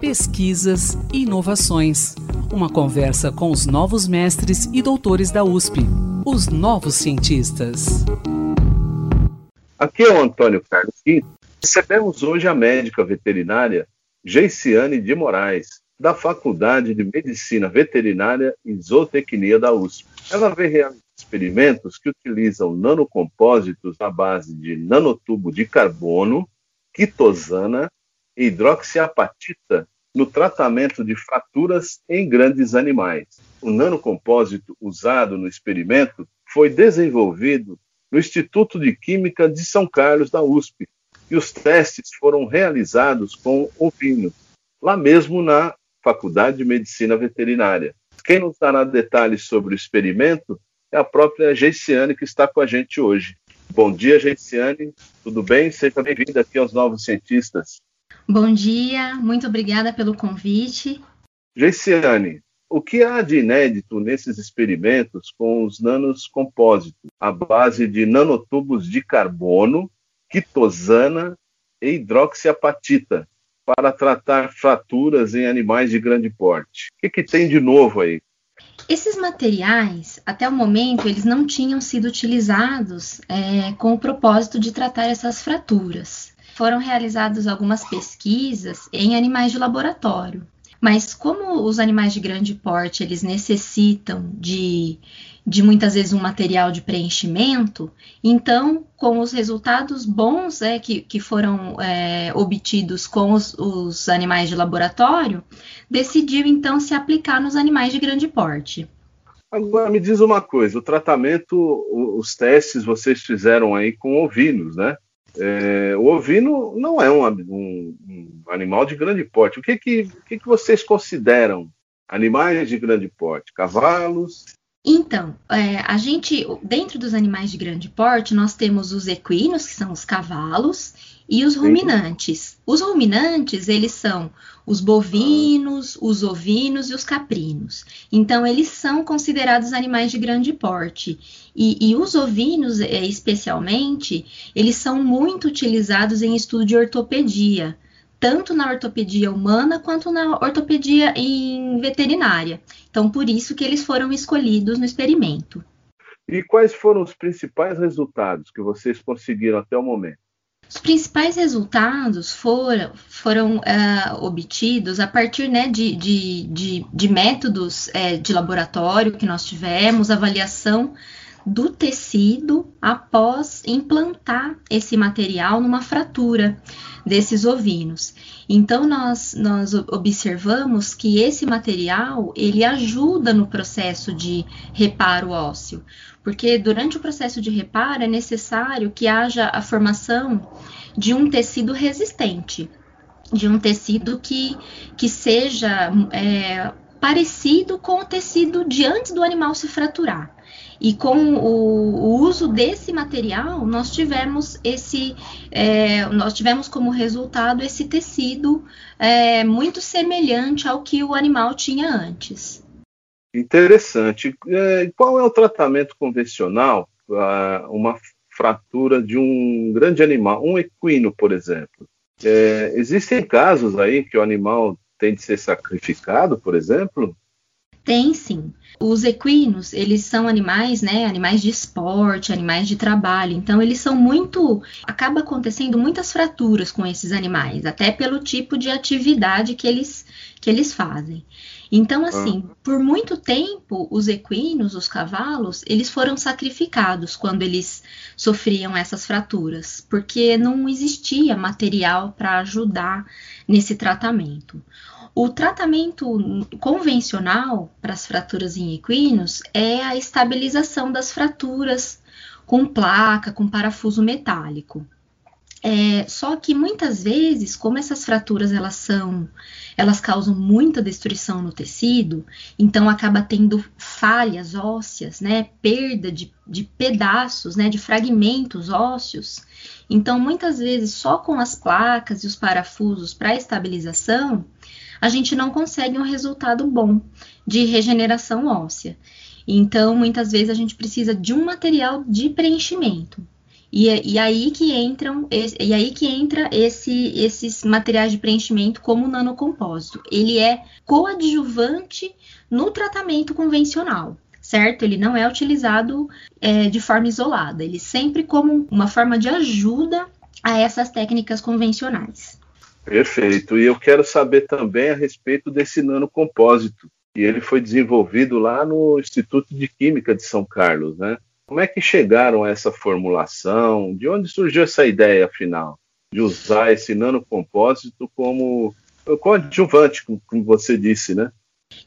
Pesquisas e inovações. Uma conversa com os novos mestres e doutores da USP, os novos cientistas. Aqui é o Antônio Carlos Quinto. Recebemos hoje a médica veterinária Geiciane de Moraes, da Faculdade de Medicina Veterinária e Zootecnia da USP. Ela vem realizar experimentos que utilizam nanocompósitos à base de nanotubo de carbono, quitosana hidroxiapatita no tratamento de fraturas em grandes animais. O nanocompósito usado no experimento foi desenvolvido no Instituto de Química de São Carlos da USP e os testes foram realizados com ovinos, lá mesmo na Faculdade de Medicina Veterinária. Quem nos dará detalhes sobre o experimento é a própria Geiciane, que está com a gente hoje. Bom dia, Geiciane. Tudo bem? Seja bem-vinda aqui aos Novos Cientistas. Bom dia, muito obrigada pelo convite. Geiciane, o que há de inédito nesses experimentos com os nanos compósitos, à base de nanotubos de carbono, quitosana e hidroxiapatita, para tratar fraturas em animais de grande porte? O que, que tem de novo aí? Esses materiais, até o momento, eles não tinham sido utilizados é, com o propósito de tratar essas fraturas. Foram realizadas algumas pesquisas em animais de laboratório, mas como os animais de grande porte eles necessitam de, de muitas vezes um material de preenchimento, então com os resultados bons é, que, que foram é, obtidos com os, os animais de laboratório, decidiu então se aplicar nos animais de grande porte. Agora me diz uma coisa, o tratamento, os testes vocês fizeram aí com ovinos, né? É, o ovino não é um, um, um, animal de grande porte. O que que, que que vocês consideram animais de grande porte? Cavalos? Então, é, a gente, dentro dos animais de grande porte, nós temos os equinos, que são os cavalos, e os ruminantes. Os ruminantes, eles são os bovinos, os ovinos e os caprinos. Então, eles são considerados animais de grande porte. E, e os ovinos, é, especialmente, eles são muito utilizados em estudo de ortopedia, tanto na ortopedia humana quanto na ortopedia em veterinária. Então, por isso que eles foram escolhidos no experimento. E quais foram os principais resultados que vocês conseguiram até o momento? Os principais resultados foram, foram uh, obtidos a partir né, de, de, de, de métodos é, de laboratório que nós tivemos, avaliação do tecido após implantar esse material numa fratura desses ovinos. Então nós, nós observamos que esse material ele ajuda no processo de reparo ósseo, porque durante o processo de reparo é necessário que haja a formação de um tecido resistente, de um tecido que, que seja é, parecido com o tecido de antes do animal se fraturar. E com o, o uso desse material, nós tivemos esse, é, nós tivemos como resultado esse tecido é, muito semelhante ao que o animal tinha antes. Interessante. É, qual é o tratamento convencional para uma fratura de um grande animal, um equino, por exemplo? É, existem casos aí que o animal tem de ser sacrificado, por exemplo? Tem sim. Os equinos, eles são animais, né, animais de esporte, animais de trabalho. Então eles são muito, acaba acontecendo muitas fraturas com esses animais, até pelo tipo de atividade que eles que eles fazem. Então assim, ah. por muito tempo os equinos, os cavalos, eles foram sacrificados quando eles sofriam essas fraturas, porque não existia material para ajudar nesse tratamento. O tratamento convencional para as fraturas em equinos é a estabilização das fraturas com placa, com parafuso metálico. É, só que muitas vezes, como essas fraturas elas são, elas causam muita destruição no tecido, então acaba tendo falhas ósseas, né, perda de, de pedaços, né, de fragmentos ósseos. Então, muitas vezes, só com as placas e os parafusos para estabilização, a gente não consegue um resultado bom de regeneração óssea. Então, muitas vezes a gente precisa de um material de preenchimento. E, e aí que entram e aí que entra esse, esses materiais de preenchimento como nanocompósito. Ele é coadjuvante no tratamento convencional certo? Ele não é utilizado é, de forma isolada, ele sempre como uma forma de ajuda a essas técnicas convencionais. Perfeito. E eu quero saber também a respeito desse nanocompósito. E ele foi desenvolvido lá no Instituto de Química de São Carlos, né? Como é que chegaram a essa formulação? De onde surgiu essa ideia, afinal, de usar esse nanocompósito como coadjuvante, como você disse, né?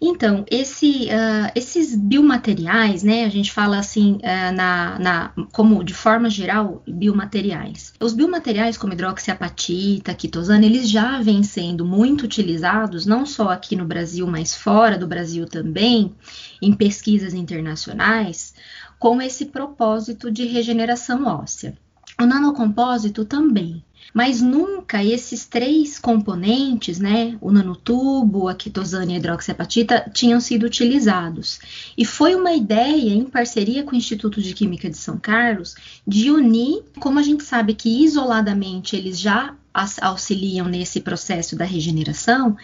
Então, esse, uh, esses biomateriais, né, a gente fala assim, uh, na, na, como de forma geral, biomateriais. Os biomateriais como hidroxiapatita, quitosana, eles já vêm sendo muito utilizados, não só aqui no Brasil, mas fora do Brasil também, em pesquisas internacionais, com esse propósito de regeneração óssea. O nanocompósito também mas nunca esses três componentes, né, o nanotubo, a quitosana e a hidroxiapatita, tinham sido utilizados. E foi uma ideia, em parceria com o Instituto de Química de São Carlos, de unir, como a gente sabe que isoladamente eles já auxiliam nesse processo da regeneração.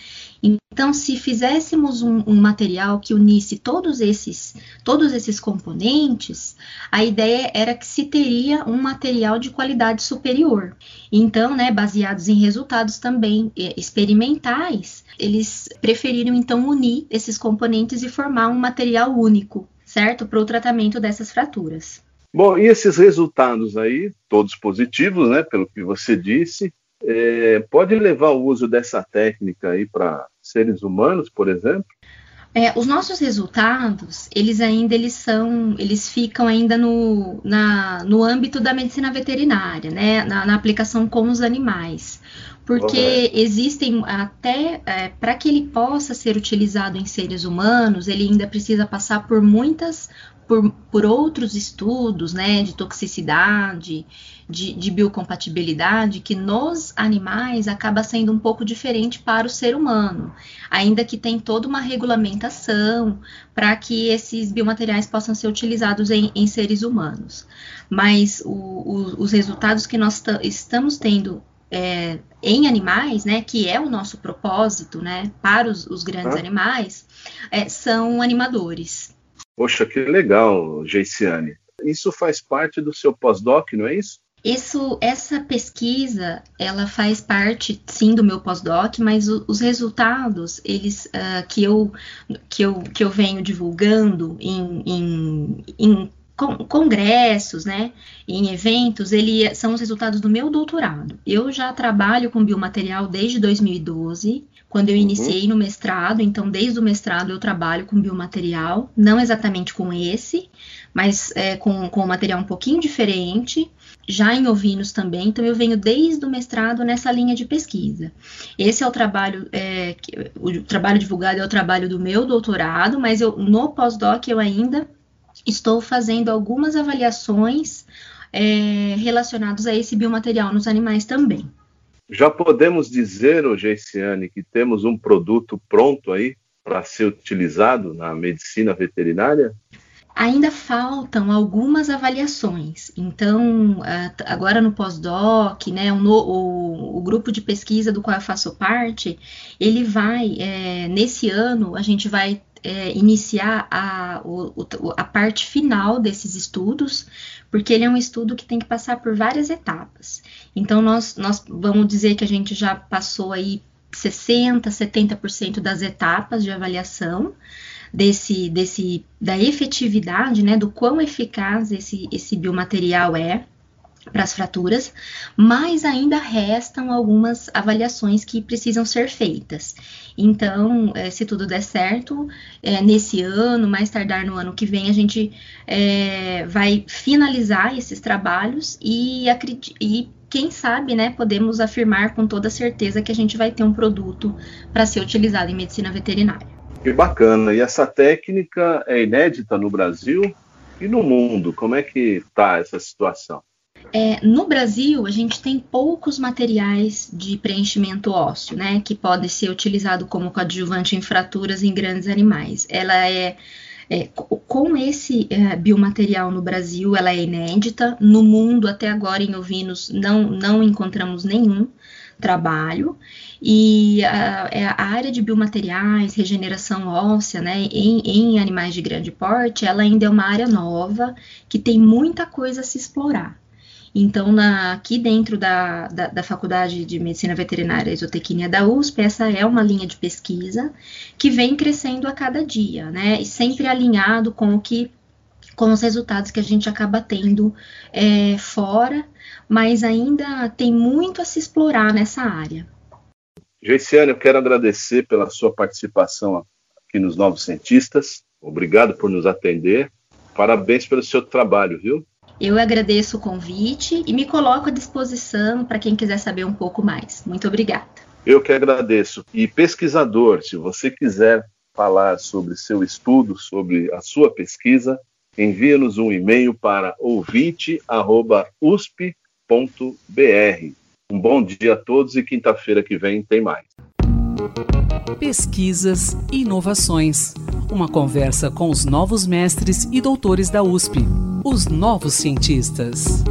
Então, se fizéssemos um, um, material que unisse todos esses, todos esses componentes, a ideia era que se teria um material de qualidade superior. Então, né, baseados em resultados também eh, experimentais, eles preferiram então unir esses componentes e formar um material único, certo, para o tratamento dessas fraturas. Bom, e esses resultados aí, todos positivos, né, pelo que você disse, é, pode levar o uso dessa técnica aí para seres humanos, por exemplo? É, os nossos resultados, eles ainda eles são, eles ficam ainda no, na, no âmbito da medicina veterinária, né? Na, na aplicação com os animais. Porque existem até é, para que ele possa ser utilizado em seres humanos, ele ainda precisa passar por muitas por, por outros estudos, né, de toxicidade, de, de, biocompatibilidade, que nos animais acaba sendo um pouco diferente para o ser humano, ainda que tem toda uma regulamentação para que esses biomateriais possam ser utilizados em, em seres humanos. Mas o, o, os resultados que nós estamos tendo é, em animais, né, que é o nosso propósito, né, para os, os grandes ah. animais, é, são animadores. Poxa, que legal, Geiciane. Isso faz parte do seu pós-doc, não é isso? Isso, essa pesquisa, ela faz parte, sim, do meu pós-doc, mas o, os resultados, eles uh, que, eu, que, eu, que eu venho divulgando em, em, em congressos, né, em eventos, ele são os resultados do meu doutorado. Eu já trabalho com biomaterial desde 2012 quando eu uhum. iniciei no mestrado, então desde o mestrado eu trabalho com biomaterial, não exatamente com esse, mas é, com, com um material um pouquinho diferente, já em ovinos também, então eu venho desde o mestrado nessa linha de pesquisa. Esse é o trabalho, é, o trabalho divulgado é o trabalho do meu doutorado, mas eu, no pós-doc eu ainda estou fazendo algumas avaliações é, relacionadas a esse biomaterial nos animais também. Já podemos dizer, hoje, Geiciane, que temos um produto pronto aí para ser utilizado na medicina veterinária? Ainda faltam algumas avaliações. Então, agora no pós-doc, né, o, o, o, grupo de pesquisa do qual eu faço parte, ele vai, é, nesse ano, a gente vai é, iniciar a, o, a parte final desses estudos, porque ele é um estudo que tem que passar por várias etapas. Então, nós, nós vamos dizer que a gente já passou aí 60%, 70% das etapas de avaliação desse, desse da efetividade, né, do quão eficaz esse, esse biomaterial é para as fraturas, mas ainda restam algumas avaliações que precisam ser feitas. Então, é, se tudo der certo, é, nesse ano, mais tardar no ano que vem, a gente é, vai finalizar esses trabalhos e, e quem sabe, né, podemos afirmar com toda certeza que a gente vai ter um produto para ser utilizado em medicina veterinária. Que bacana! E essa técnica é inédita no Brasil e no mundo. Como é que está essa situação? É, no Brasil, a gente tem poucos materiais de preenchimento ósseo, né, que pode ser utilizado como coadjuvante em fraturas em grandes animais. Ela é É, com esse é, biomaterial no Brasil, ela é inédita. No mundo, até agora, em ovinos, não, não encontramos nenhum trabalho. E a, é a, área de biomateriais, regeneração óssea, né, em, em animais de grande porte, ela ainda é uma área nova, que tem muita coisa a se explorar. Então, na, aqui dentro da, da, da, Faculdade de Medicina Veterinária e Zootecnia da USP, essa é uma linha de pesquisa que vem crescendo a cada dia, né? E sempre alinhado com o que com os resultados que a gente acaba tendo é, fora, mas ainda tem muito a se explorar nessa área. Geiciane, eu quero agradecer pela sua participação aqui nos Novos Cientistas. Obrigado por nos atender. Parabéns pelo seu trabalho, viu? Eu agradeço o convite e me coloco à disposição para quem quiser saber um pouco mais. Muito obrigada. Eu que agradeço. E pesquisador, se você quiser falar sobre seu estudo, sobre a sua pesquisa, envie-nos um e-mail para ouvinte@usp.br. Um bom dia a todos e quinta-feira que vem tem mais. Pesquisas e inovações. Uma conversa com os novos mestres e doutores da USP os novos cientistas.